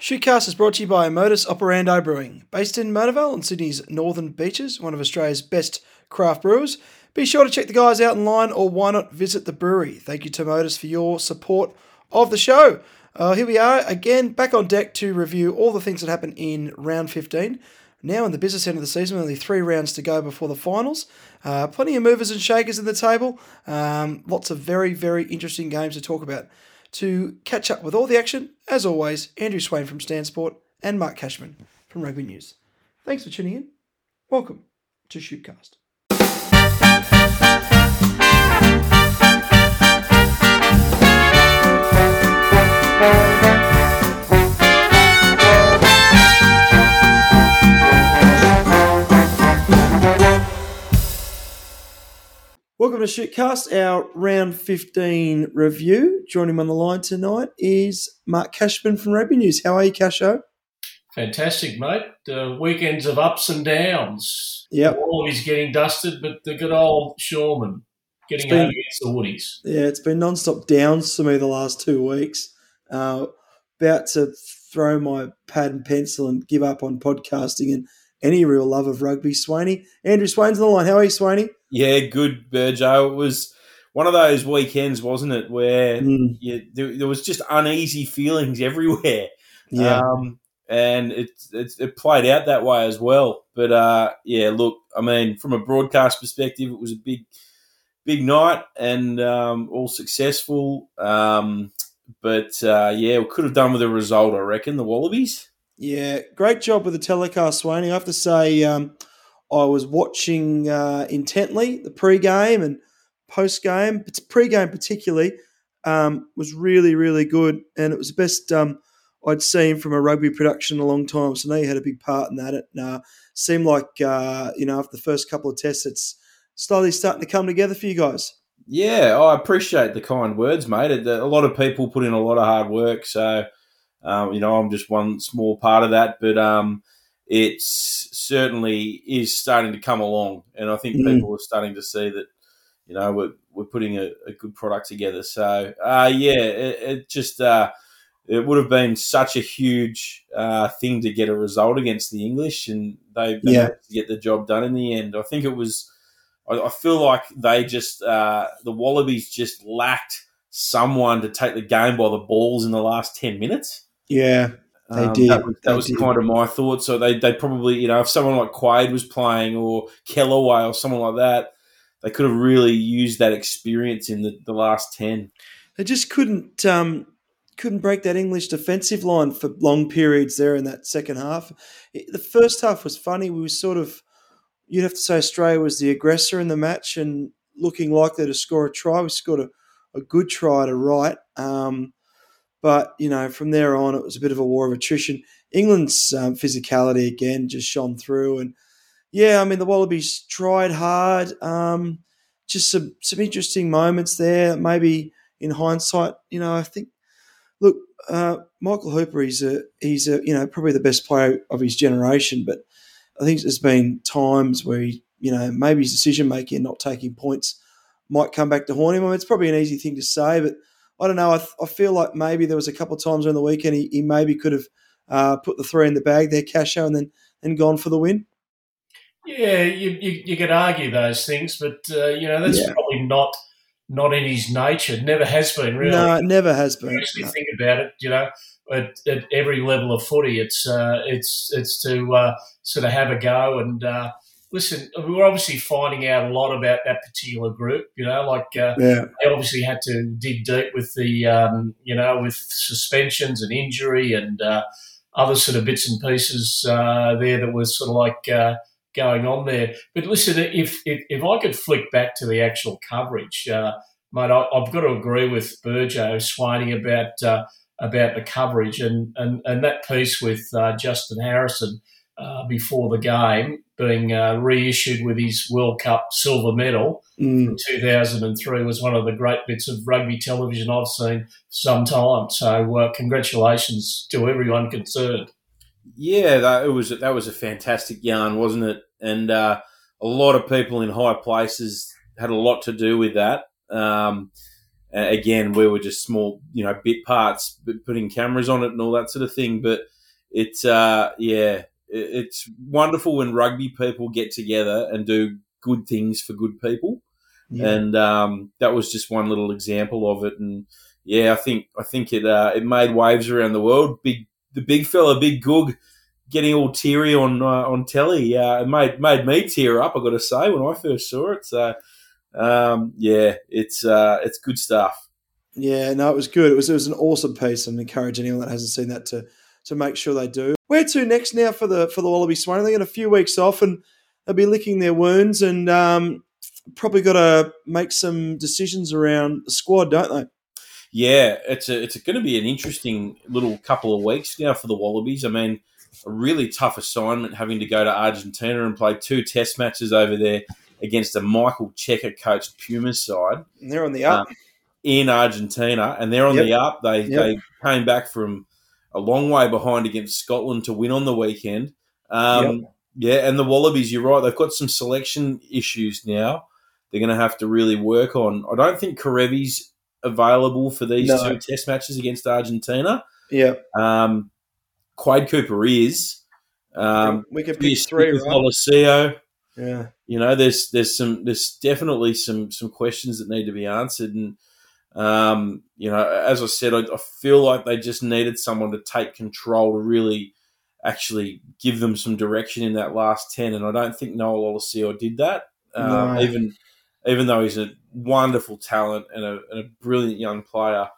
Shootcast is brought to you by Modus Operandi Brewing, based in Mona and Sydney's northern beaches, one of Australia's best craft brewers. Be sure to check the guys out online or why not visit the brewery. Thank you to Modus for your support of the show. Uh, here we are again, back on deck to review all the things that happened in round 15. Now in the business end of the season, only three rounds to go before the finals. Uh, plenty of movers and shakers in the table. Um, lots of very, very interesting games to talk about. To catch up with all the action, as always, Andrew Swain from Stan Sport and Mark Cashman from Rugby News. Thanks for tuning in. Welcome to Shootcast. Welcome to Shootcast, our round 15 review. Joining me on the line tonight is Mark Cashman from Rugby News. How are you, Casho? Fantastic, mate. Uh, weekends of ups and downs. Yep. Always getting dusted, but the good old Shoreman getting been- over against the Woodies. Yeah, it's been non-stop downs for me the last two weeks. Uh, about to throw my pad and pencil and give up on podcasting and any real love of rugby. Swaney, Andrew Swain's on the line. How are you, Swaney? Yeah, good, Burjo. It was one of those weekends, wasn't it, where Mm, you, there, there was just uneasy feelings everywhere. yeah, Um, and it, it it played out that way as well. But uh, yeah, look, I mean, from a broadcast perspective, it was a big, big night and um, all successful. Um, but uh, yeah, we could have done with a result, I reckon. The Wallabies. Yeah. Great job with the telecast, Swaney. I have to say, um, I was watching uh, intently the pre-game and post-game. But pre-game particularly um, was really, really good, and it was the best um, I'd seen from a rugby production in a long time. So you had a big part in that. It uh, seemed like uh, you know after the first couple of tests, it's slowly starting to come together for you guys. Yeah, I appreciate the kind words, mate. A lot of people put in a lot of hard work, so um, you know I'm just one small part of that. But um, it's certainly is starting to come along, and I think Mm. people are starting to see that you know we're we're putting a, a good product together. So uh, yeah, it, it just uh, it would have been such a huge uh, thing to get a result against the English, and they, they Yeah. to get the job done in the end. I think it was. I, I feel like they just uh, the Wallabies just lacked someone to take the game by the balls in the last ten minutes. Yeah, They Um, did. That was, that was did. kind of my thought. So they they probably you know if someone like Quade was playing or Kellaway or someone like that, they could have really used that experience in the, the last ten. they just couldn't um, couldn't break that English defensive line for long periods there in that second half. It- the first half was funny. We were sort of you'd have to say Australia was the aggressor in the match and looking likely to score a try. We scored a, a good try to right. Um, but you know, from there on, it was a bit of a war of attrition. England's um, physicality again just shone through, and yeah, I mean the Wallabies tried hard. Um, just some some interesting moments there. Maybe in hindsight, you know, I think look, uh, Michael Hooper, he's a he's a you know probably the best player of his generation, but I think there's been times where he, you know maybe his decision making and not taking points might come back to haunt him. I mean, it's probably an easy thing to say, but I don't know. I, I feel like maybe there was a couple of times during the weekend he, he maybe could have uh, put the three in the bag there, Casho, and then and gone for the win. Yeah, you, you, you could argue those things, but uh, you know that's Yeah. probably not not in his nature. Never has been really. No, it never has you been. actually No. think about it, you know, at, at every level of footy, it's uh, it's it's to uh, sort of have a go and listen. We're obviously finding out a lot about that particular group. You know, like uh, Yeah, they obviously had to dig deep with the um, you know with suspensions and injury and uh, other sort of bits and pieces uh, there that was sort of like uh, going on there. But listen, if, if if I could flick back to the actual coverage, uh, mate, I, I've got to agree with Burjo Swaney about uh, about the coverage and and, and that piece with uh, Justin Harrison. Uh, before the game, being uh, reissued with his World Cup silver medal, Mm. 2003 was one of the great bits of rugby television I've seen some time. So, uh, congratulations to everyone concerned. Yeah, that, it was that was a fantastic yarn, wasn't it? And uh, a lot of people in high places had a lot to do with that. Um, again, we were just small, you know, bit parts, putting cameras on it and all that sort of thing. But it's, uh, yeah, it's wonderful when rugby people get together and do good things for good people. Yeah. And um, that was just one little example of it. And yeah, I think I think it uh, it made waves around the world. Big the big fella, big Goog, getting all teary on uh, on telly. Uh, it made made me tear up. I got to say when I first saw it. So um, yeah, it's uh, it's good stuff. Yeah, no, it was good. It was it was an awesome piece, and encourage anyone that hasn't seen that to to make sure they do. Where to next now for the for the Wallaby Swan? They get a few weeks off, and they'll be licking their wounds, and um, probably got to make some decisions around the squad, don't they? Yeah, it's a, it's going to be an interesting little couple of weeks now for the Wallabies. I mean, a really tough assignment having to go to Argentina and play two Test matches over there against a Michael Cheika coached Pumas side. And they're on the up. Um, in Argentina, and they're on yep. the up. They yep. they came back from a long way behind against Scotland to win on the weekend. Um, yep. Yeah, and the Wallabies, you're right. They've got some selection issues now. They're going to have to really work on. I don't think Kerevi's available for these no. two Test matches against Argentina. Yeah. Um, Quade Cooper is. Um, we can pick three, right? Yeah. You know, there's there's some there's definitely some some questions that need to be answered, and um, you know, as I said, I, I, feel like they just needed someone to take control to really actually give them some direction in that last ten, and I don't think Noah Lolesio did that. Um, no. Even even though he's a wonderful talent and a, and a brilliant young player,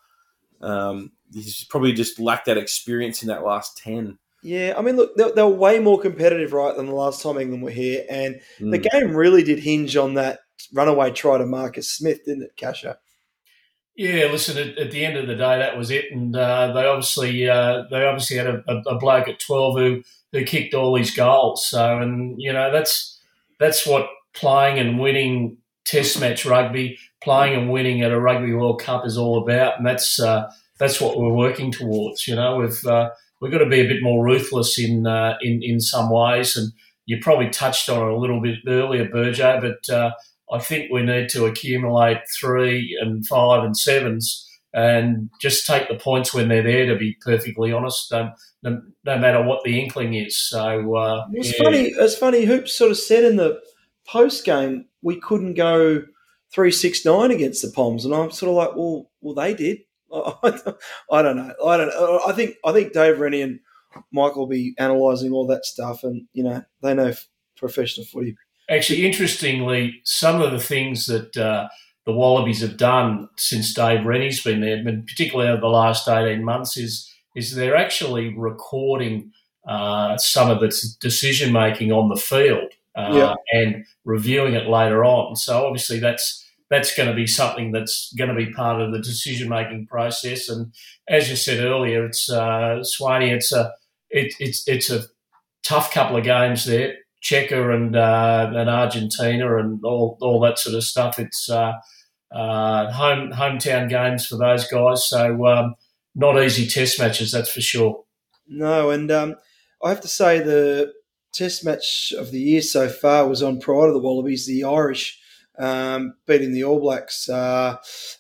um, he's probably just lacked that experience in that last 10. Yeah, I mean, look, they're, they're, way more competitive, right, than the last time England were here. And mm. the game really did hinge on that runaway try to Marcus Smith, didn't it, Casho? Yeah, listen. At, at, the end of the day, that was it, and uh, they obviously uh, they obviously had a, a, bloke at twelve who who kicked all these goals. So, and you know that's that's what playing and winning Test match rugby, playing and winning at a Rugby World Cup is all about, and that's uh, that's what we're working towards. You know, we've uh, we've got to be a bit more ruthless in uh, in in some ways, and you probably touched on it a little bit earlier, Burjo, but uh, I think we need to accumulate three and five and sevens. And just take the points when they're there. To be perfectly honest, no, no, no matter what the inkling is. So uh, it's yeah. funny. It's funny. Hoops sort of said in the post game we couldn't go three six nine against the Poms, and I'm sort of like, well, well, they did. I don't know. I don't. I think I think Dave Rennie and Mike will be analysing all that stuff, and you know they know professional footy. Actually, interestingly, some of the things that uh, the Wallabies have done since Dave Rennie's been there, and particularly over the last eighteen months, is is they're actually recording uh, some of the decision making on the field uh, yeah. and reviewing it later on. So obviously that's that's going to be something that's going to be part of the decision making process. And as you said earlier, it's uh, Swaney. It's a it, it's it's a tough couple of games there. Cheika and uh, and Argentina and all all that sort of stuff. It's uh, uh, home hometown games for those guys. So um, not easy test matches, that's for sure. No, and um, I have to say the test match of the year so far was on prior to the Wallabies, the Irish um, beating the All Blacks. Uh,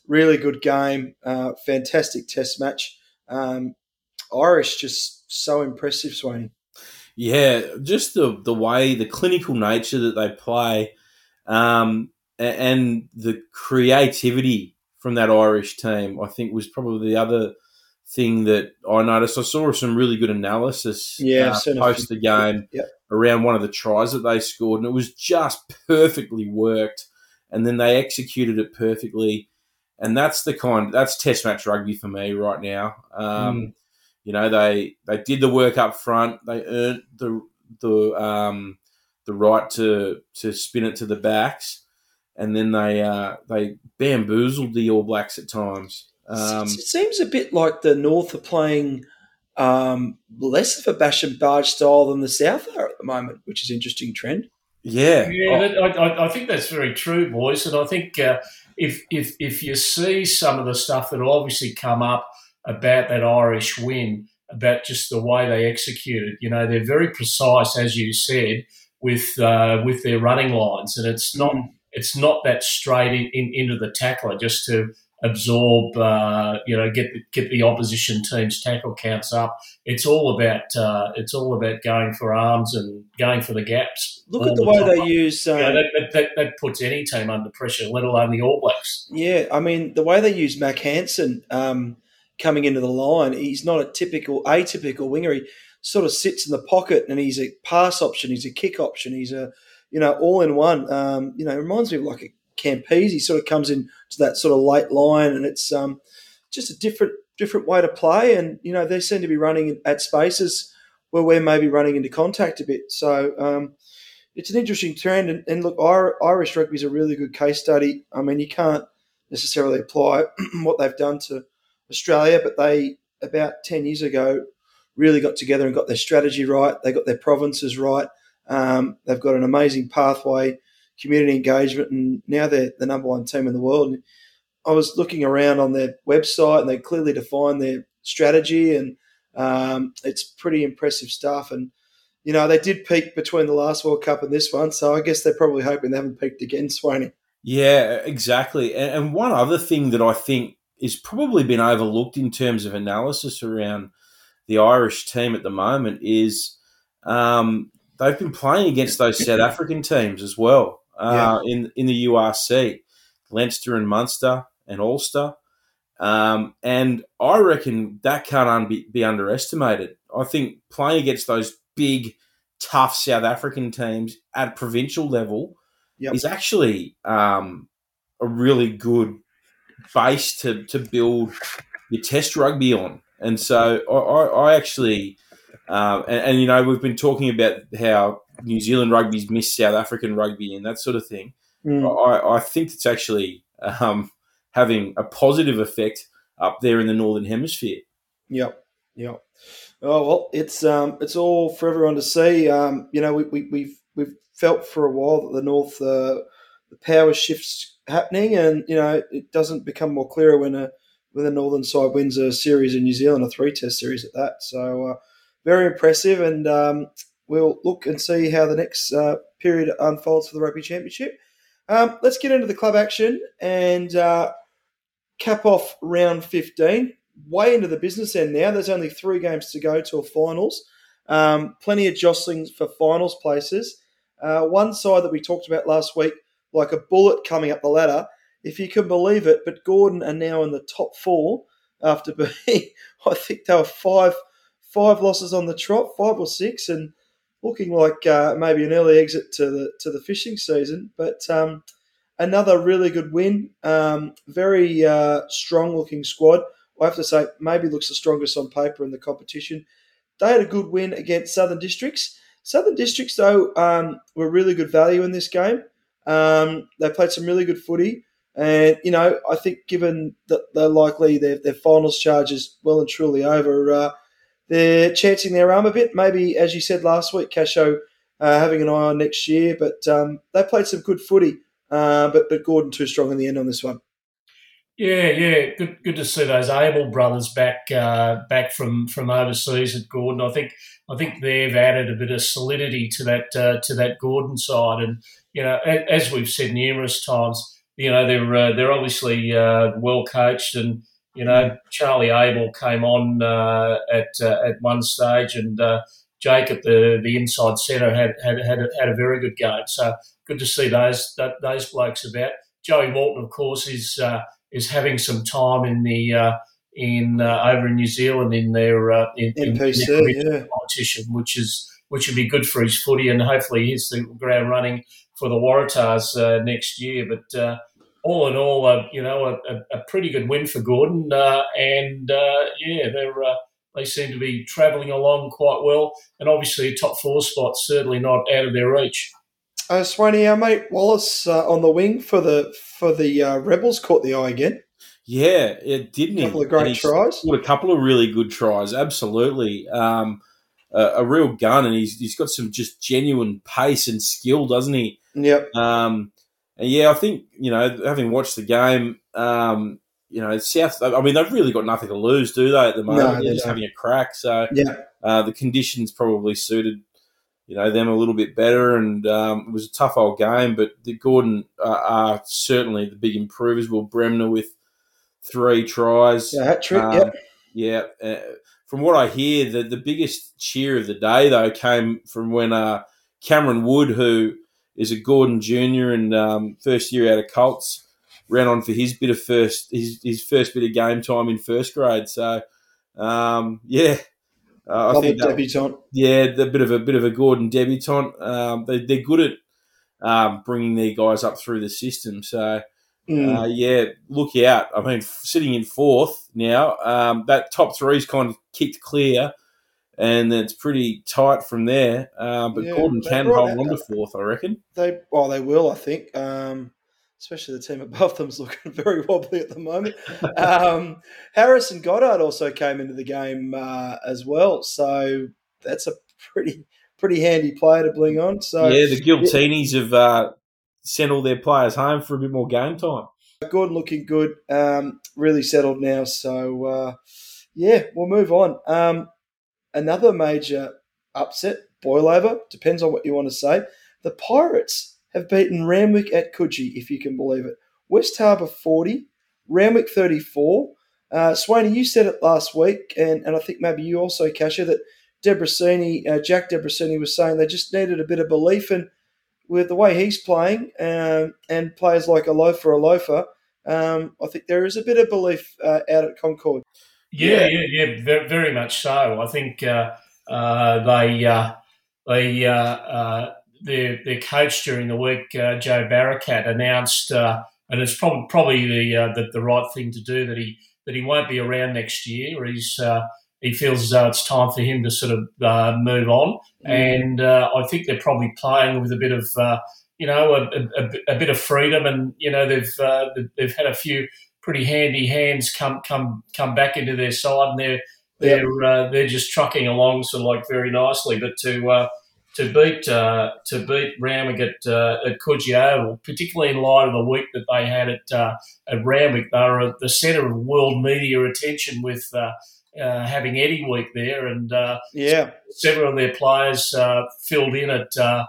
really good game, uh, fantastic test match. Um, Irish just so impressive, Swaney. Yeah, just the the way the clinical nature that they play, um, and the creativity from that Irish team, I think was probably the other thing that I noticed. I saw some really good analysis yeah, uh, post the game yep. around one of the tries that they scored, and it was just perfectly worked. And then they executed it perfectly, and that's the kind that's Test match rugby for me right now. Um, mm. You know, they they did the work up front. They earned the the um, the right to to spin it to the backs, and then they uh, they bamboozled the All Blacks at times. Um, it seems a bit like the North are playing um, less of a bash and barge style than the South are at the moment, which is an interesting trend. Yeah, yeah, oh. I, I, think that's very true, boys. And I think uh, if if if you see some of the stuff that will obviously come up about that Irish win, about just the way they executed, you know, they're very precise, as you said, with uh, with their running lines, and it's not it's not that straight in, in, into the tackler just to absorb, uh, you know, get the, get the opposition team's tackle counts up. It's all about uh, it's all about going for arms and going for the gaps. Look at the, the way time. they use. Um, you know, that, that, that, puts any team under pressure, let alone the All Blacks. Yeah, I mean the way they use Mac Hansen um, coming into the line, he's not a typical atypical winger. He sort of sits in the pocket and he's a pass option, he's a kick option, he's a you know all in one. Um, you know, reminds me of like a Campese. He sort of comes in to that sort of late line, and it's um, just a different different way to play. And you know, they seem to be running at spaces where we're maybe running into contact a bit. So um, it's an interesting trend. And, and look, Irish rugby is a really good case study. I mean, you can't necessarily apply what they've done to Australia, but they about ten years ago really got together and got their strategy right. They got their provinces right. Um, they've got an amazing pathway community engagement, and now they're the number one team in the world. And I was looking around on their website, and they clearly define their strategy, and um, it's pretty impressive stuff. And you know, they did peak between the last World Cup and this one, so I guess they're probably hoping they haven't peaked again, Swaney. Yeah, exactly. And, and one other thing that I think is probably been overlooked in terms of analysis around the Irish team at the moment is um, they've been playing against those South African teams as well uh, yeah. in in the URC, Leinster and Munster and Ulster. Um, and I reckon that can't un- be, underestimated. I think playing against those big, tough South African teams at provincial level yep. is actually um, a really good base to, to build your test rugby on. And so I, I, actually, um, and, and, you know, we've been talking about how New Zealand rugby's missed South African rugby and that sort of thing. Mm. I, I, think it's actually um, having a positive effect up there in the northern hemisphere. Yep, yep. Oh well, it's um, it's all for everyone to see. Um, you know, we, we, we've we've felt for a while that the north uh, the power shifts happening, and you know it doesn't become more clearer when a when the northern side wins a series in New Zealand, a three test series at that. So uh, very impressive, and um, we'll look and see how the next uh, period unfolds for the Rugby Championship. Um, let's get into the club action and uh, cap off round 15. Way into the business end now. There's only three games to go to finals. Um, plenty of jostling for finals places. Uh, one side that we talked about last week, like a bullet coming up the ladder, if you can believe it, but Gordon are now in the top four after being, I think they were five five losses on the trot, five or six, and looking like uh, maybe an early exit to the to the fishing season. But um, another really good win. Um, very uh, strong looking squad. I have to say, maybe looks the strongest on paper in the competition. They had a good win against Southern Districts. Southern Districts, though, um, were really good value in this game. Um, they played some really good footy. And, you know, I think given that they're likely their, their finals charge is well and truly over, uh, they're chancing their arm a bit. Maybe, as you said last week, Casho uh, having an eye on next year. But um, they played some good footy. Uh, but but Gordon too strong in the end on this one. Yeah, yeah, good, good to see those Abel brothers back uh, back from, from overseas at Gordon. I think I think they've added a bit of solidity to that uh, to that Gordon side, and you know, as we've said numerous times, you know, they're uh, they're obviously uh, well coached and you know, Charlie Abel came on uh, at uh, at one stage, and uh, Jacob, the the inside centre, had had had a, had a very good game. So good to see those those blokes about. Joey Walton, of course, is uh, is having some time in the uh, in uh, over in New Zealand in their in, NPC, in their yeah. competition, which is which would be good for his footy, and hopefully he's the ground running for the Waratahs next year. But all in all, uh, you know, a, a, pretty good win for Gordon, uh, and uh, yeah, they're uh, they seem to be travelling along quite well, and obviously a top four spot certainly not out of their reach. Uh, Swaney, our mate Wallace uh, on the wing for the for the uh, Rebels caught the eye again. Yeah, it didn't. A couple of great tries. What a couple of really good tries. Absolutely. Um, a, a, real gun, and he's he's got some just genuine pace and skill, doesn't he? Yep. Um, and yeah, I think you know, having watched the game, um, you know, South. I mean, they've really got nothing to lose, do they? At the moment, no, they're just having a crack. So yeah, uh, the conditions probably suited you know them a little bit better, and um, it was a tough old game. But the Gordon uh, are certainly the big improvers. Will Bremner with three tries. Yeah, hat trick. Um, yep. Yeah. Uh, from what I hear, the, the biggest cheer of the day, though, came from when uh, Cameron Wood, who is a Gordon Junior and um, first year out of Colts, ran on for his bit of first his, his first bit of game time in first grade. So, um, yeah, uh, I think that, debutant. yeah, the bit of a bit of a Gordon debutant. Um, they, they're good at um, bringing their guys up through the system. So. Mm. Uh, yeah, look out. I mean, f- sitting in fourth now, um, that top three's kind of kicked clear, and it's pretty tight from there. Uh, but Yeah, Gordon can hold on to fourth, I reckon. They well, they will. I think. Um, especially the team above them's looking very wobbly at the moment. um, Harrison Goddard also came into the game uh, as well, so that's a pretty pretty handy player to bling on. So yeah, the Giltinis have uh, sent all their players home for a bit more game time. Gordon looking good, um, really settled now. So uh, yeah, we'll move on. Um, another major upset, boil over, depends on what you want to say. The Pirates have beaten Randwick at Coogee, if you can believe it. West Harbour 40, Randwick 34. Uh, Swaney, you said it last week, and, and I think maybe you also, Casho, that Debreczeni, uh, Jack Debreczeni was saying they just needed a bit of belief in with the way he's playing um, and players like a loafer, a loafer. Um, I think there is a bit of belief uh, out at Concord. Yeah, yeah, yeah, very, very much so. I think uh, uh, they uh, they uh, uh, their their coach during the week, uh, Joe Barakat, announced, uh, and it's probably probably the, uh, the the right thing to do that he that he won't be around next year. He's uh, he feels as though it's time for him to sort of uh, move on, and uh, I think they're probably playing with a bit of. Uh, you know, a, a, a bit of freedom, and you know they've uh, they've had a few pretty handy hands come come come back into their side, and they're they're uh, they're just trucking along sort of like very nicely. But to uh, to beat uh, to beat Randwick at uh, at Coogee Oval, particularly in light of the week that they had at uh, at Randwick, they were at the centre of world media attention with. Uh, having Eddie Week there, and uh, Yeah, several of their players uh, filled in at uh,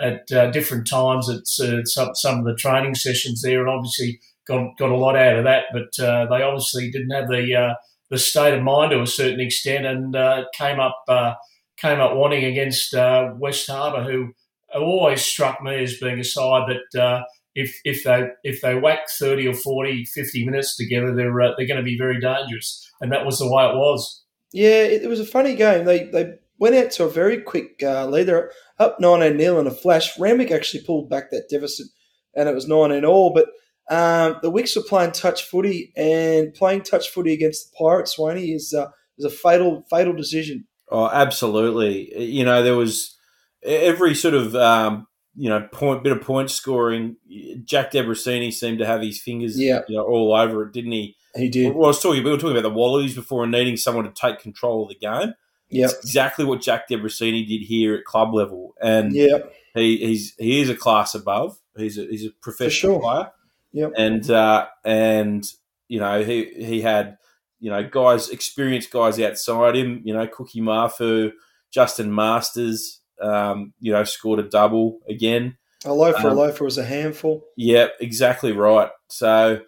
at uh, different times at uh, some, some of the training sessions there, and obviously got got a lot out of that. But uh, they obviously didn't have the uh, the state of mind to a certain extent, and uh, came up uh, came up wanting against uh, West Harbour, who always struck me as being a side that. Uh, if, if they if they whack 30 or 40, 50 minutes together, they're uh, they're going to be very dangerous, and that was the way it was. yeah. It, it was a funny game. They they went out to a very quick uh, lead. They're up nine 0 in a flash. Randwick actually pulled back that deficit, and it was nine in all. But um, the Wicks were playing touch footy, and playing touch footy against the Pirates, Swaney, is uh, is a fatal fatal decision. Oh, absolutely. You know, there was every sort of um, you know point bit of point scoring. Jack Debreczeni seemed to have his fingers Yeah. you know, all over it, didn't he? He did. Well, I was talking. We were talking about the Wallabies before and needing someone to take control of the game. It's exactly what Jack Debreczeni did here at club level, and Yep. he, he's he is a class above. He's a, he's a professional sure. player. Yep. And uh, and you know he he had you know guys experienced guys outside him. You know Cookie Marfu, Justin Masters. Um, you know scored a double again. A loafer, a Um, loafer was a handful. Yeah, exactly right. So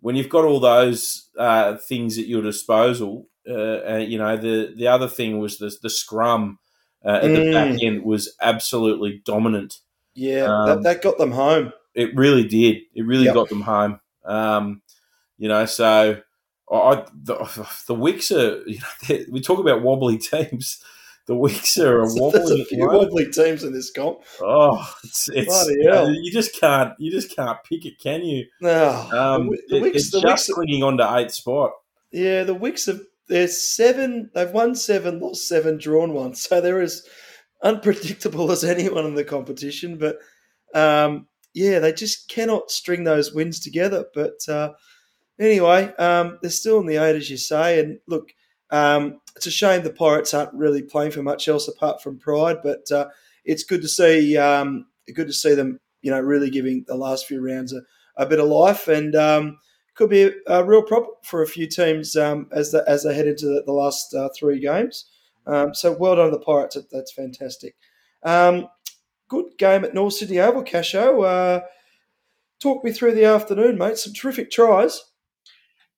when you've got all those uh, things at your disposal, uh, you know the the other thing was the the scrum uh, at the Mm. back end was absolutely dominant. Yeah, Um, that, that got them home. It really did. It really Yep. got them home. Um, you know, so I the, the Wicks are. You know, we talk about wobbly teams. The Wicks are a There's wobbly. a few wobbly teams in this comp. Oh, it's, it's you, know, you just can't you just can't pick it, can you? No, Um, the, the it- Wicks, it's the just Wicks, clinging on to eighth spot. yeah, the Wicks have they're seven. They've won seven, lost seven, drawn one. So they're as unpredictable as anyone in the competition. But um, yeah, they just cannot string those wins together. But uh, anyway, um, they're still in the eight, as you say. And look, um, it's a shame the Pirates aren't really playing for much else apart from pride. But uh, it's good to see. Um, good to see them. You know, really giving the last few rounds a, a bit of life and. Um, could be a, a real problem for a few teams um, as the, as they head into the, the last uh, three games. Um, so well done to the Pirates. That's fantastic. Um, good game at North Sydney Oval, Casho. Uh, talk me through the afternoon, mate. Some terrific tries.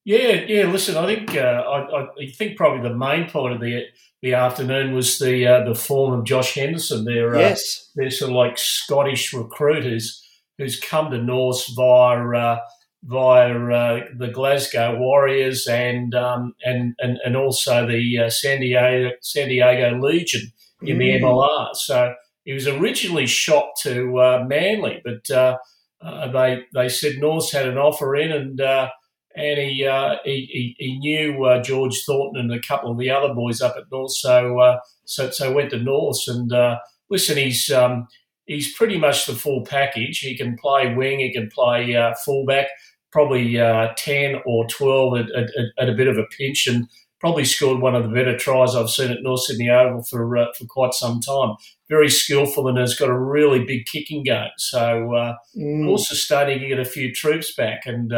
Yeah, yeah. Listen, I think uh, I, I, think probably the main point of the the afternoon was the uh, the form of Josh Henderson. Their uh, yes, their sort of like Scottish recruiters who's come to North via uh, via uh, the Glasgow Warriors and um, and, and and also the uh, San Diego San Diego Legion in mm. the MLR. So he was originally shot to Manly, but they they said North had an offer in and and he uh, he, he, knew uh, George Thornton and a couple of the other boys up at North, so uh, so so went to North and uh, listen, he's um, he's pretty much the full package. He can play wing, he can play uh, fullback, probably uh, ten or twelve at, at, at, a bit of a pinch, and probably scored one of the better tries I've seen at North Sydney Oval for for quite some time. Very skillful and has got a really big kicking game. So mm. also starting to get a few troops back and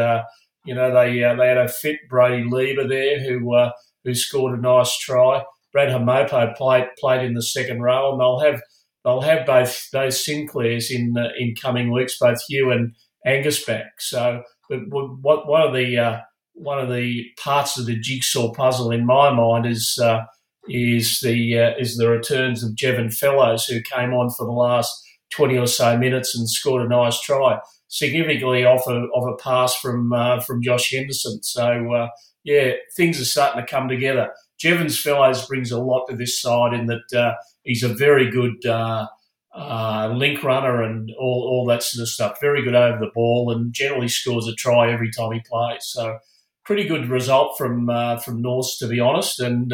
you know, they uh, they had a fit Brady Lever there who uh, who scored a nice try. Brad Hamopo played played in the second row, and they'll have they'll have both those Sinclairs in uh, in coming weeks, both Hugh and Angus back. So, but what one of the uh, one of the parts of the jigsaw puzzle in my mind is uh, is the uh, is the returns of Jevon Fellows, who came on for the last twenty or so minutes and scored a nice try significantly off a, of a pass from uh, from Josh Henderson. So uh, yeah, things are starting to come together. Jevons Fellows brings a lot to this side in that uh, he's a very good uh, uh, link runner and all, all that sort of stuff. Very good over the ball and generally scores a try every time he plays. So pretty good result from uh, from North to be honest. And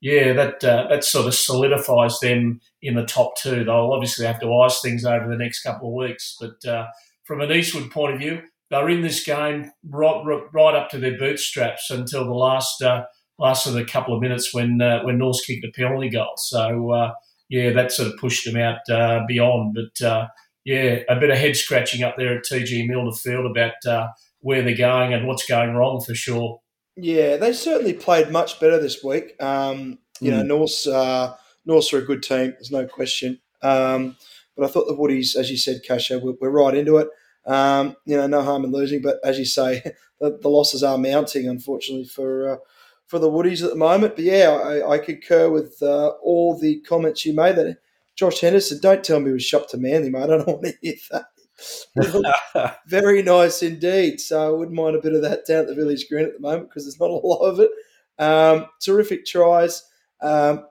yeah, that that sort of solidifies them in the top two. They'll obviously have to ice things over the next couple of weeks, but from an Eastwood point of view, they're in this game right, right up to their bootstraps until the last uh, last of the couple of minutes when uh, when North kicked a penalty goal. So uh, yeah, that sort of pushed them out uh, beyond. But uh, yeah, a bit of head scratching up there at TG Milner Field about uh, where they're going and what's going wrong for sure. Yeah, they certainly played much better this week. Um, you mm. know, North's North's are a good team. There's no question. Um, but I thought the Woodies, as you said, Casho, we're, we're right into it. Um, you know, no harm in losing, but as you say, the, the losses are mounting, unfortunately, for uh, for the Woodies at the moment. But yeah, I, I concur with uh, all the comments you made. That Josh Henderson, don't tell me he was shopped to Manly, mate. I don't want to hear that. very nice indeed. So I wouldn't mind a bit of that down at the Village Green at the moment because there's not a lot of it. Um, terrific tries. Um,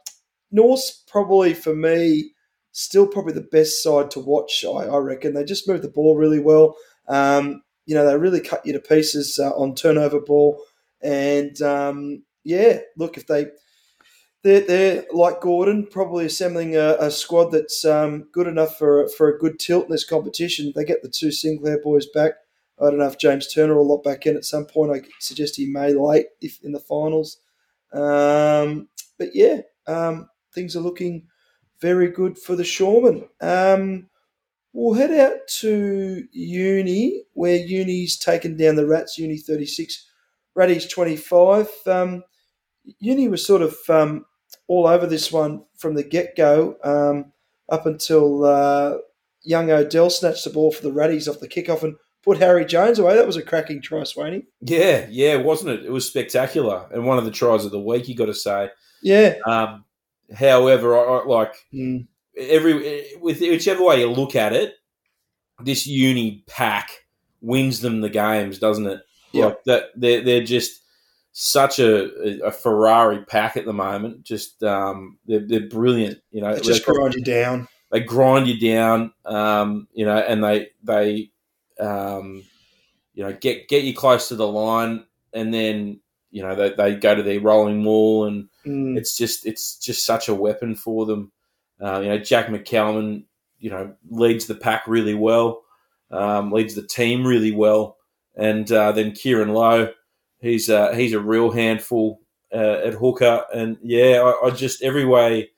North's probably for me still probably the best side to watch. I, I reckon they just move the ball really well. Um, you know, they really cut you to pieces uh, on turnover ball, and um, yeah, look if they. They're, they're like Gordon, probably assembling a, a squad that's um, good enough for for a good tilt in this competition. They get the two Sinclair boys back. I don't know if James Turner will lock back in at some point. I suggest he may late if in the finals. Um, but yeah, um, things are looking very good for the Shoreman. Um, we'll head out to Uni, where Uni's taken down the Rats, Uni 36, Ratties 25. Um, Uni was sort of um, all over this one from the get go um, up until uh, young Odell snatched the ball for the Ratties off the kickoff and put Harry Jones away. That was a cracking try, Swaney. Yeah, yeah, wasn't it? It was spectacular. And one of the tries of the week, you got to say. Yeah. Um, However, I, I like mm. every with whichever way you look at it, this uni pack wins them the games, doesn't it? Yeah. Like that they're they're just such a, a Ferrari pack at the moment. Just um, they're, they're brilliant. You know, they just grind you down. They grind you down. Um, you know, and they they um, you know get get you close to the line, and then you know they, they go to their rolling wall and mm. it's just it's just such a weapon for them. Uh, you know, Jack McCalman, you know, leads the pack really well, um, leads the team really well, and uh, then Kieran Lowe, he's uh, he's a real handful uh, at hooker, and yeah, I, I, just every way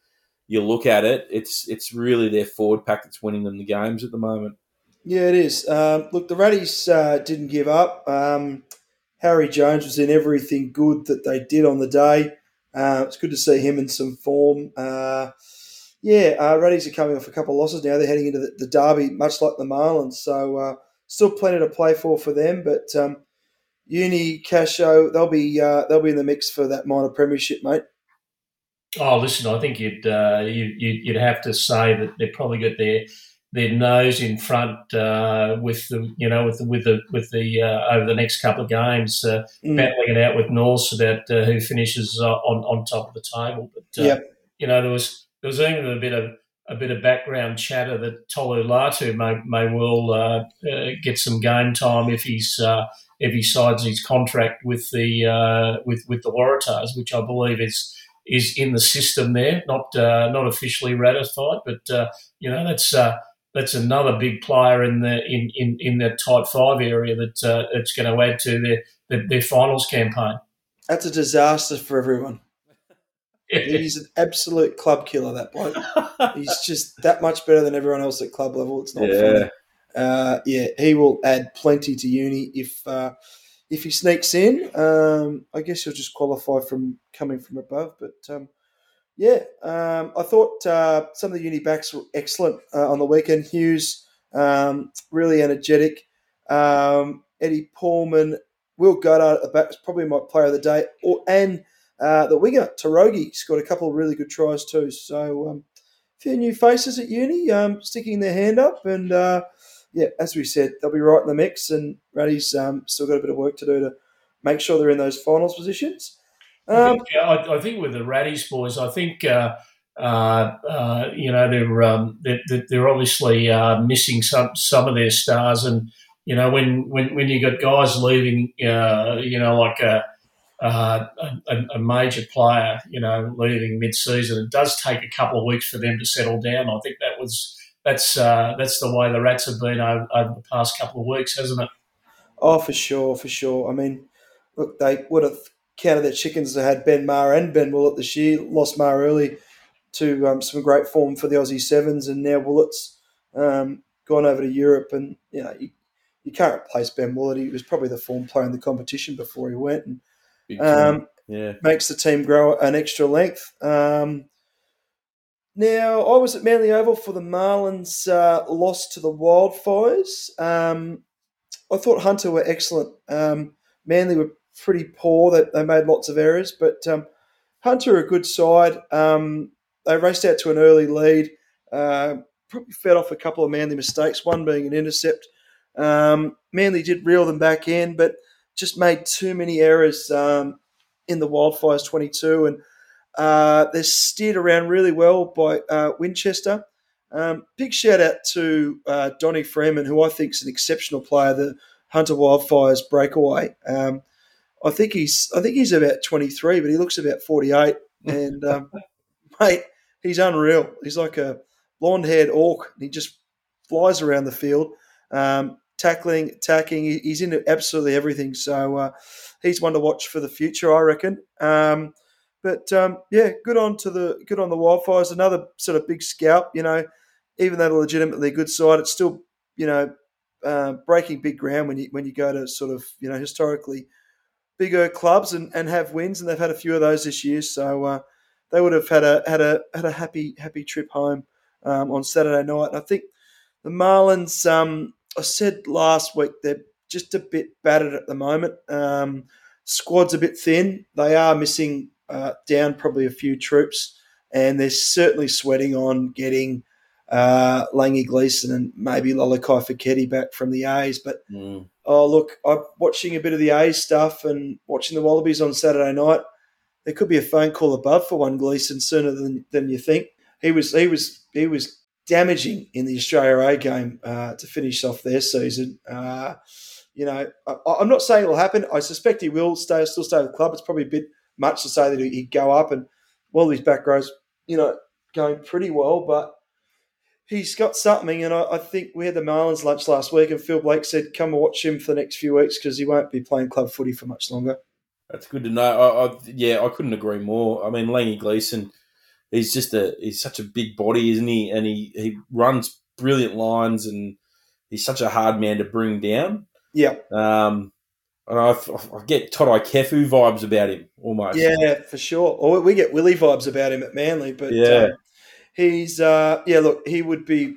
you look at it, it's it's really their forward pack that's winning them the games at the moment. Yeah, it is. Um, look, the Ratties uh, didn't give up. Um, Harry Jones was in everything good that they did on the day. Uh, it's good to see him in some form. Uh, yeah, uh, are coming off a couple of losses now. They're heading into the, the derby, much like the Marlins. So uh, still plenty to play for for them. But um, Uni Casho, they'll be uh, they'll be in the mix for that minor premiership, mate. Oh, listen, I think you'd uh, you, you'd have to say that they've probably got their their nose in front uh, with the you know with the with the with the uh, over the next couple of games, uh, mm. battling it out with Norse about uh, who finishes uh, on on top of the table. But uh, yep. you know there was there was even a bit of a bit of background chatter that Tolu Latu may may well get some game time if he's if he signs his contract with the with with the Waratahs, which I believe is is in the system there, not uh, not officially ratified, but uh, you know that's uh, that's another big player in the in in, in that tight five area that uh, it's going to add to their, their, their finals campaign. That's a disaster for everyone. He's an absolute club killer. That bloke. He's just that much better than everyone else at club level. It's not yeah. funny. Uh, yeah, he will add plenty to uni if uh, if he sneaks in, um, I guess he'll just qualify from coming from above. But um, yeah, um, I thought uh, some of the uni backs were excellent uh, on the weekend. Hughes, um, really energetic. Um, Eddie Paulman, Will Goddard at the back was probably my player of the day. Or, and uh, the winger, Tarogi, scored a couple of really good tries too. So um, a few new faces at uni sticking their hand up and uh, yeah, as we said, they'll be right in the mix, and Ruddy's um, still got a bit of work to do to make sure they're in those finals positions. Um, I, think, I, I, think, with the Ratties boys, I think uh, uh, uh, you know they're, um, they're, they're obviously uh, missing some some of their stars, and you know when when, when you got guys leaving, uh, you know like a, uh, a, a major player, you know leaving mid season, it does take a couple of weeks for them to settle down. I think that was that's uh, that's the way the Rats have been over, over, the past couple of weeks, hasn't it? Oh, for sure, for sure. I mean, look, they would have their chickens. They had Ben Maher and Ben Willett this year. Lost Maher early to um, some great form for the Aussie Sevens, and now Willett's um, gone over to Europe. And you know, you, you, can't replace Ben Willett. He was probably the form player in the competition before he went, and um, yeah, makes the team grow an extra length. Um, now, I was at Manly Oval for the Marlins' uh, loss to the Wildfires. Um, I thought Hunter were excellent. Um, Manly were pretty poor. They, they made lots of errors, but um, Hunter a good side. Um, they raced out to an early lead. Uh, probably fed off a couple of Manly mistakes, one being an intercept. Um, Manly did reel them back in, but just made too many errors um, in the Wildfires 22 and – uh, they're steered around really well by uh, Winchester. Um, big shout out to uh, Donny Freeman, who I think is an exceptional player, the Hunter Wildfires breakaway. Um, I think he's I think he's about 23, but he looks about 48. And um, mate, he's unreal. He's like a blonde haired orc. He just flies around the field, um, tackling, attacking. He's into absolutely everything. So uh, he's one to watch for the future, I reckon. Um, but um, yeah, good on to the good on the wildfires. Another sort of big scalp. You know, even though they're legitimately a good side, it's still you know uh, breaking big ground when you when you go to sort of you know historically bigger clubs and, and have wins, and they've had a few of those this year. So uh, they would have had a had a had a happy happy trip home um, on Saturday night. And I think the Marlins. Um, I said last week they're just a bit battered at the moment. Um, squad's a bit thin. They are missing uh, down probably a few troops, and they're certainly sweating on getting uh, Langi Gleeson and maybe Lalakai Foketi back from the A's. But mm. Oh, look, I'm watching a bit of the A's stuff and watching the Wallabies on Saturday night. There could be a phone call above for one Gleeson sooner than, than you think. He was he was he was damaging in the Australia A game uh, to finish off their season. Uh, you know, I, am not saying it'll happen. I suspect he will stay, still stay with the club. It's probably a bit much to say that he'd go up and well, his back rows, you know, going pretty well, but he's got something. And I, I, think we had the Marlins lunch last week, and Phil Blake said, "Come and watch him for the next few weeks because he won't be playing club footy for much longer." That's good to know. I, I, yeah, I couldn't agree more. I mean, Langi Gleeson, he's just a he's such a big body, isn't he? And he he runs brilliant lines, and he's such a hard man to bring down. Yeah. Um, and I, I get Toutai Kefu vibes about him almost. Yeah, for sure. Or we get Willie vibes about him at Manly, but yeah, um, he's uh, yeah. Look, he would be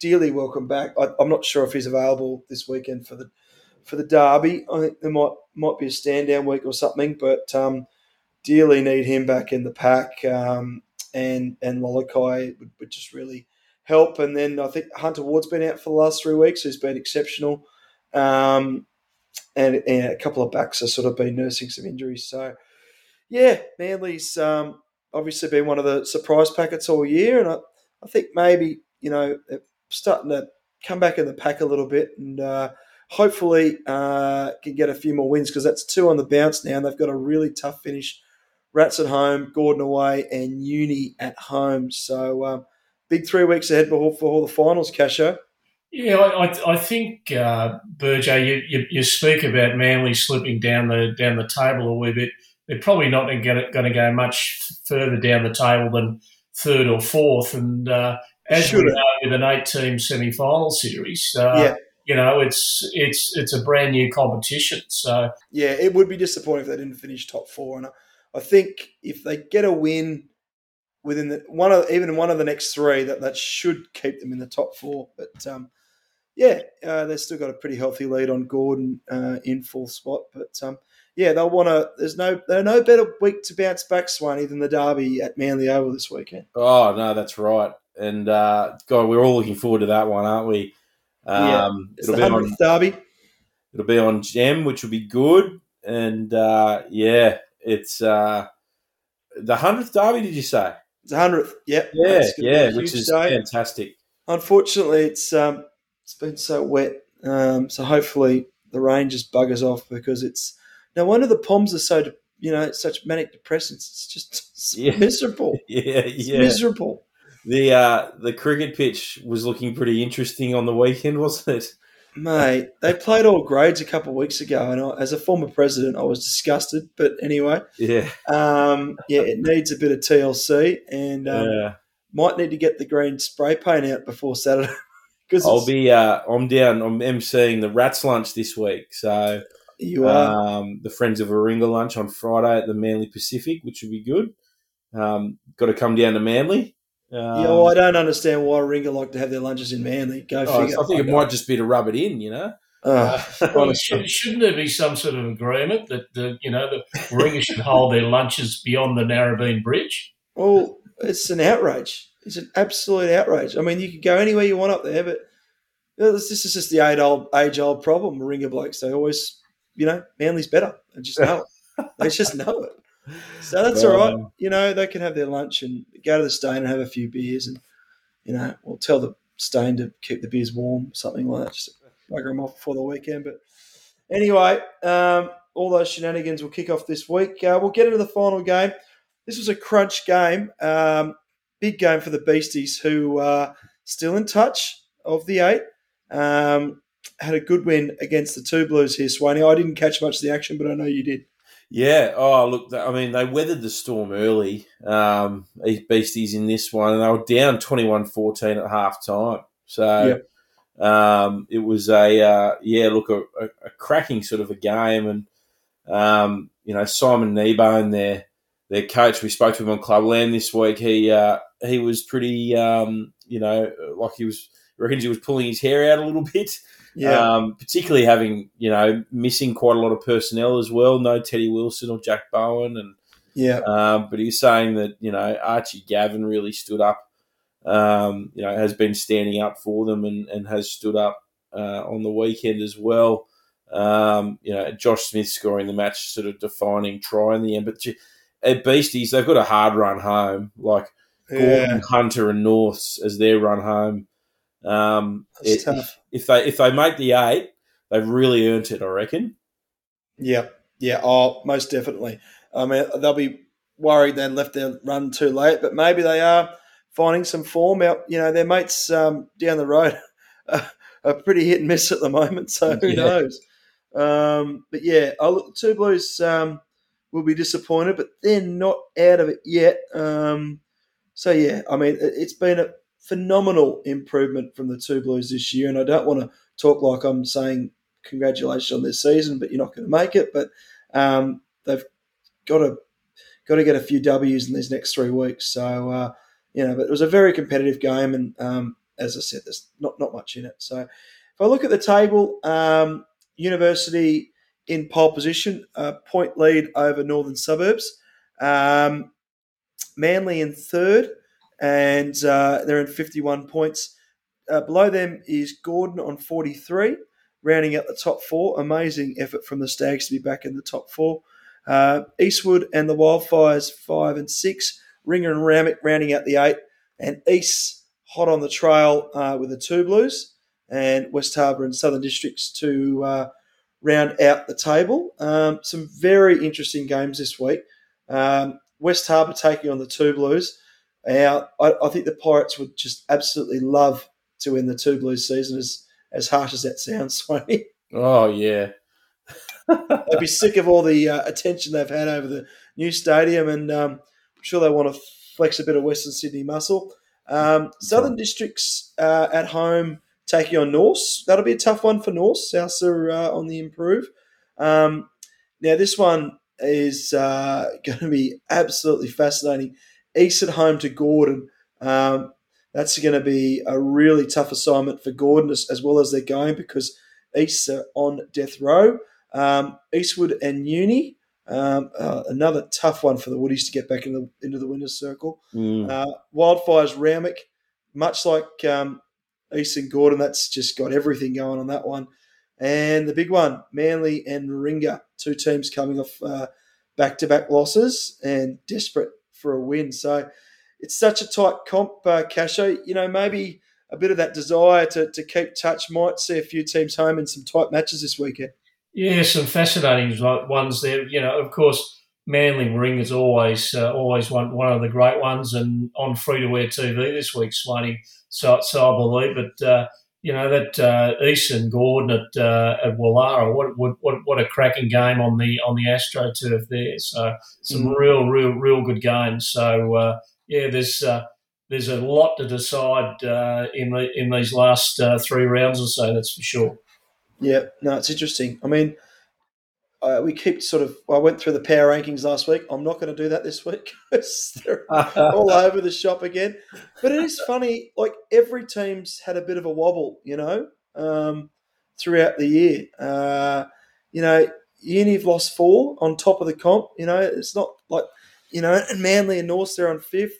dearly welcome back. I, am not sure if he's available this weekend for the for the derby. I think there might might be a stand down week or something, but um, dearly need him back in the pack. Um, and and Lalakai would, would just really help. And then I think Hunter Ward's been out for the last three weeks, who's been exceptional. Um, and, and, a couple of backs have sort of been nursing some injuries. So, yeah, Manly's um, obviously been one of the surprise packets all year. And I, I think maybe, you know, starting to come back in the pack a little bit and uh, hopefully uh, can get a few more wins because that's two on the bounce now. And they've got a really tough finish. Rats at home, Gordon away, and Uni at home. So, um, big three weeks ahead for, for all the finals, Casho. Yeah, I, I think uh, Burjo, you, you, you, speak about Manly slipping down the down the table a wee bit. They're probably not going to go much further down the table than third or fourth. And uh, as Should we know, with an eight-team semi-final series, uh, yeah. you know, it's it's it's a brand new competition. So yeah, it would be disappointing if they didn't finish top four. And I, I think if they get a win within the one of even one of the next three, that that should keep them in the top four. But um, yeah, uh, they've still got a pretty healthy lead on Gordon uh, in fourth spot. But um, yeah, they'll want to. There's no they're no better week to bounce back, Swanee, than the derby at Manly Oval this weekend. Oh no, that's right. And uh, God, we're all looking forward to that one, aren't we? Um, yeah, it's it'll the be on derby. It'll be on Gem, which will be good. And uh, yeah, it's uh, the hundredth derby. Did you say? It's hundredth. Yep. Yeah, yeah, which is day. fantastic. Unfortunately, it's um, it's been so wet. Um, so hopefully the rain just buggers off because it's no wonder the Poms are so you know such manic depressants. It's just it's yeah. miserable. yeah, it's yeah, miserable. The uh, the cricket pitch was looking pretty interesting on the weekend, wasn't it? Mate, they played all grades a couple of weeks ago, and I, as a former president, I was disgusted. But anyway, yeah, um, yeah, it needs a bit of TLC, and um, yeah. might need to get the green spray paint out before Saturday. Because I'll be uh, I'm down. I'm emceeing the Rats lunch this week, so you are um, the Friends of Warringah lunch on Friday at the Manly Pacific, which will be good. Um, got to come down to Manly. Um, yeah, well, I don't understand why Warringah like to have their lunches in Manly. Go oh, figure. I think it might just be to rub it in, you know. Uh, well, should, not there be some sort of agreement that the you know the Warringah should hold their lunches beyond the Narrabeen Bridge? Well, it's an outrage. It's an absolute outrage. I mean, you could go anywhere you want up there, but this, this is just the age old age old problem. Warringah blokes they always, you know, Manly's better. They just know it. They just know it. So that's all right. You know, they can have their lunch and go to the Steyne and have a few beers, and you know, we'll tell the Steyne to keep the beers warm, something like that. Just bugger them off before the weekend. But anyway, um, all those shenanigans will kick off this week. Uh, we'll get into the final game. This was a crunch game. Um, big game for the Beasties, who are still in touch of the eight. Um, had a good win against the two Blues here, Swaney. I didn't catch much of the action, but I know you did. Yeah. Oh, look. I mean, they weathered the storm early. Um, Beasties in this one, and they were down 21-14 at half time. So yep. um, it was a uh, yeah. Look, a, a, cracking sort of a game, and um, you know Simon Kneebone, their their coach, we spoke to him on Clubland this week. He uh, he was pretty, um, you know, like he was reckons he was pulling his hair out a little bit. Yeah. Um, particularly having, you know, missing quite a lot of personnel as well. No Teddy Wilson or Jack Bowen. And yeah. Um, but he's saying that, you know, Archie Gavin really stood up, um, you know, has been standing up for them and, and has stood up uh, on the weekend as well. Um, you know, Josh Smith scoring the match sort of defining try in the end. But at Beasties, they've got a hard run home. Like Gordon, yeah. Hunter, and Norths as their run home. Um, it, if, if, they if they make the eight, they've really earned it. I reckon. Yeah, yeah. Oh, most definitely. I mean, they'll be worried they left their run too late, but maybe they are finding some form out. You know, their mates um, down the road are, are, pretty hit and miss at the moment. So who yeah. knows? Um, but yeah, oh, two Blues um, will be disappointed, but they're not out of it yet. Um, so yeah, I mean, it, has been a phenomenal improvement from the two Blues this year. And I don't want to talk like I'm saying congratulations on this season, but you're not going to make it. But um, they've got to got to get a few W's in these next three weeks. So uh, you know, but it was a very competitive game, and um, as I said, there's not not much in it. So if I look at the table, um, University in pole position, point lead over Northern Suburbs. Um, Manly in third, and uh, they're in 51 points. Uh, below them is Gordon on 43, rounding out the top four. Amazing effort from the Stags to be back in the top four. Uh, Eastwood and the Wildfires, five and six. Ringer and Randwick rounding out the eight. And East hot on the trail uh, with the two Blues. And West Harbour and Southern Districts to uh, round out the table. Um, some very interesting games this week. Um, West Harbour taking on the two Blues. Now, I, I, think the Pirates would just absolutely love to win the two Blues season, as, as harsh as that sounds, Swanee. Oh, yeah. They'd be sick of all the uh, attention they've had over the new stadium, and um, I'm sure they want to flex a bit of Western Sydney muscle. Um, Southern Districts uh, at home taking on Norths. That'll be a tough one for Norths. Souths are uh, on the improve. Um, now, this one is uh, going to be absolutely fascinating. East at home to Gordon. Um, that's going to be a really tough assignment for Gordon as, as well as they're going because East are on death row. Um, Eastwood and Uni, um, uh, another tough one for the Woodies to get back in the, into the winners' circle. Mm. Uh, Wildfires Randwick, much like um, East and Gordon, that's just got everything going on that one. And the big one, Manly and Warringah, two teams coming off back to back losses and desperate for a win. So it's such a tight comp, uh, Casho. You know, maybe a bit of that desire to, to keep touch might see a few teams home in some tight matches this weekend. Yeah, some fascinating ones there. You know, of course, Manly Ring is always uh, always one one of the great ones, and on free to air TV this week, Swanee. So, so I believe, but uh, you know that uh, Easton Gordon at uh, at Woollahra, what, what what a cracking game on the on the Astro turf there. So some mm. real real real good games. So uh, yeah, there's uh, there's a lot to decide uh, in the in these last uh, three rounds or so. That's for sure. Yeah, no, it's interesting. I mean, uh, we keep sort of. I went through the power rankings last week. I'm not going to do that this week because they're all over the shop again. But it is funny. Like every team's had a bit of a wobble, you know, um, throughout the year. Uh, you know, Uni've lost four on top of the comp. You know, it's not like you know, and Manly and North they're on fifth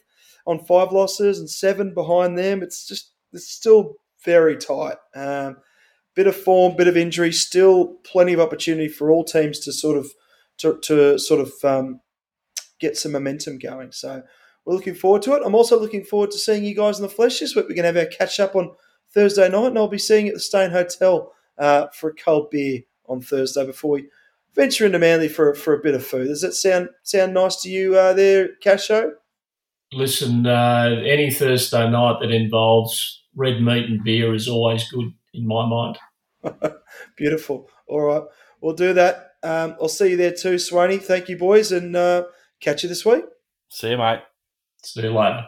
on five losses and seven behind them. It's just it's still very tight. Um, bit of form, bit of injury, still plenty of opportunity for all teams to sort of to, to sort of um, get some momentum going. So we're looking forward to it. I'm also looking forward to seeing you guys in the flesh this week. We're going to have our catch up on Thursday night, and I'll be seeing you at the Stone Hotel uh, for a cold beer on Thursday before we venture into Manly for for a bit of food. Does that sound sound nice to you uh, there, Casho? Listen, uh, any Thursday night that involves red meat and beer is always good in my mind. Beautiful. All right, we'll do that. Um, I'll see you there too, Swaney. Thank you, boys, and uh, catch you this week. See you, mate. See you later.